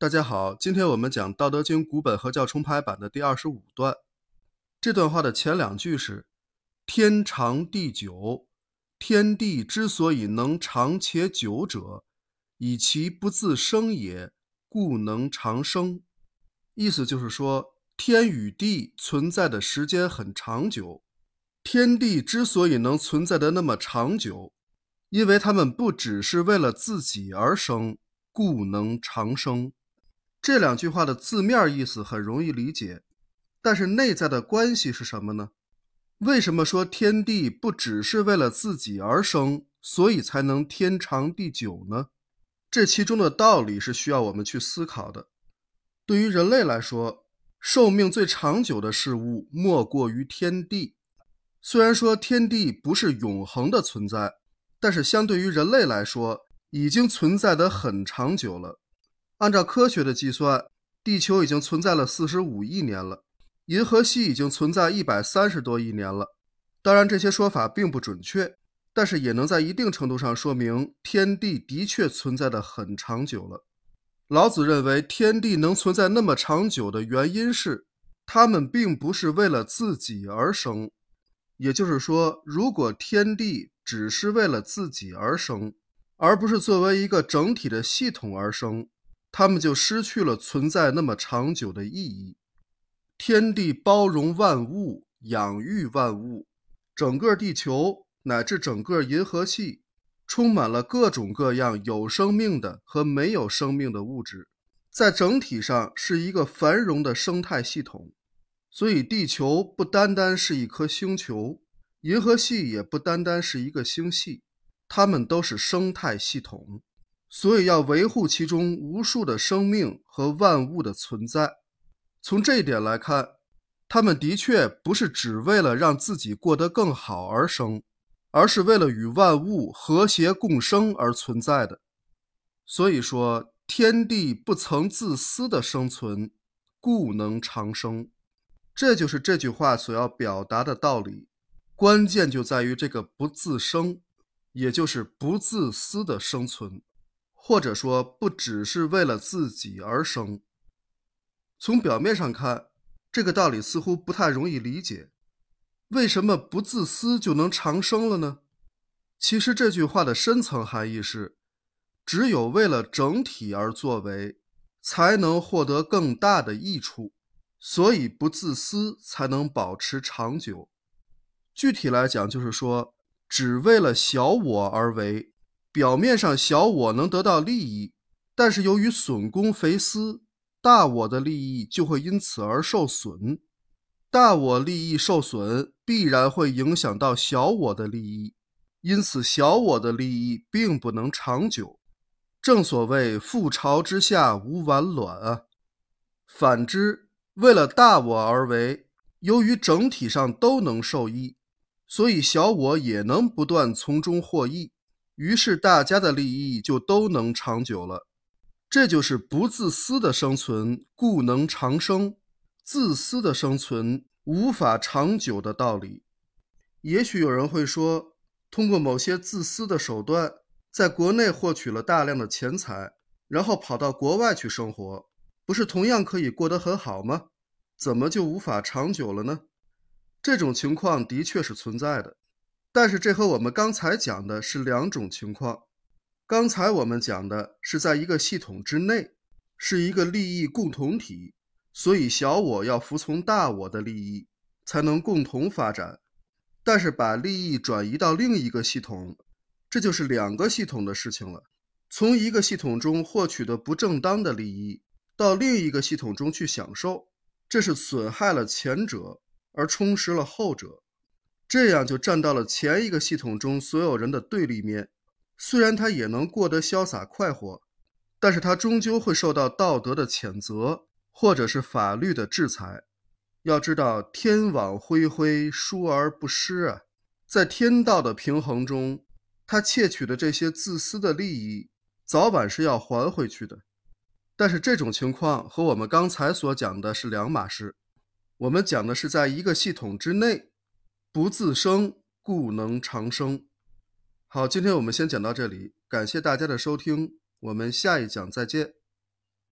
大家好，今天我们讲《道德经》古本合教重排版的第二十五段。这段话的前两句是“天长地久”，天地之所以能长且久者，以其不自生也，故能长生。意思就是说，天与地存在的时间很长久。天地之所以能存在的那么长久，因为它们不只是为了自己而生，故能长生。这两句话的字面意思很容易理解，但是内在的关系是什么呢？为什么说天地不只是为了自己而生，所以才能天长地久呢？这其中的道理是需要我们去思考的。对于人类来说，寿命最长久的事物莫过于天地。虽然说天地不是永恒的存在，但是相对于人类来说，已经存在得很长久了。按照科学的计算，地球已经存在了四十五亿年了，银河系已经存在一百三十多亿年了。当然，这些说法并不准确，但是也能在一定程度上说明天地的确存在的很长久了。老子认为，天地能存在那么长久的原因是，他们并不是为了自己而生。也就是说，如果天地只是为了自己而生，而不是作为一个整体的系统而生。他们就失去了存在那么长久的意义。天地包容万物，养育万物，整个地球乃至整个银河系，充满了各种各样有生命的和没有生命的物质，在整体上是一个繁荣的生态系统。所以，地球不单单是一颗星球，银河系也不单单是一个星系，它们都是生态系统。所以要维护其中无数的生命和万物的存在。从这一点来看，他们的确不是只为了让自己过得更好而生，而是为了与万物和谐共生而存在的。所以说，天地不曾自私的生存，故能长生。这就是这句话所要表达的道理。关键就在于这个不自生，也就是不自私的生存。或者说，不只是为了自己而生。从表面上看，这个道理似乎不太容易理解。为什么不自私就能长生了呢？其实这句话的深层含义是：只有为了整体而作为，才能获得更大的益处。所以不自私才能保持长久。具体来讲，就是说，只为了小我而为。表面上小我能得到利益，但是由于损公肥私，大我的利益就会因此而受损。大我利益受损，必然会影响到小我的利益，因此小我的利益并不能长久。正所谓覆巢之下无完卵啊。反之，为了大我而为，由于整体上都能受益，所以小我也能不断从中获益。于是大家的利益就都能长久了，这就是不自私的生存，故能长生；自私的生存无法长久的道理。也许有人会说，通过某些自私的手段，在国内获取了大量的钱财，然后跑到国外去生活，不是同样可以过得很好吗？怎么就无法长久了呢？这种情况的确是存在的。但是这和我们刚才讲的是两种情况。刚才我们讲的是在一个系统之内，是一个利益共同体，所以小我要服从大我的利益，才能共同发展。但是把利益转移到另一个系统，这就是两个系统的事情了。从一个系统中获取的不正当的利益，到另一个系统中去享受，这是损害了前者，而充实了后者。这样就站到了前一个系统中所有人的对立面。虽然他也能过得潇洒快活，但是他终究会受到道德的谴责，或者是法律的制裁。要知道，天网恢恢，疏而不失啊！在天道的平衡中，他窃取的这些自私的利益，早晚是要还回去的。但是这种情况和我们刚才所讲的是两码事。我们讲的是在一个系统之内。不自生，故能长生。好，今天我们先讲到这里，感谢大家的收听，我们下一讲再见。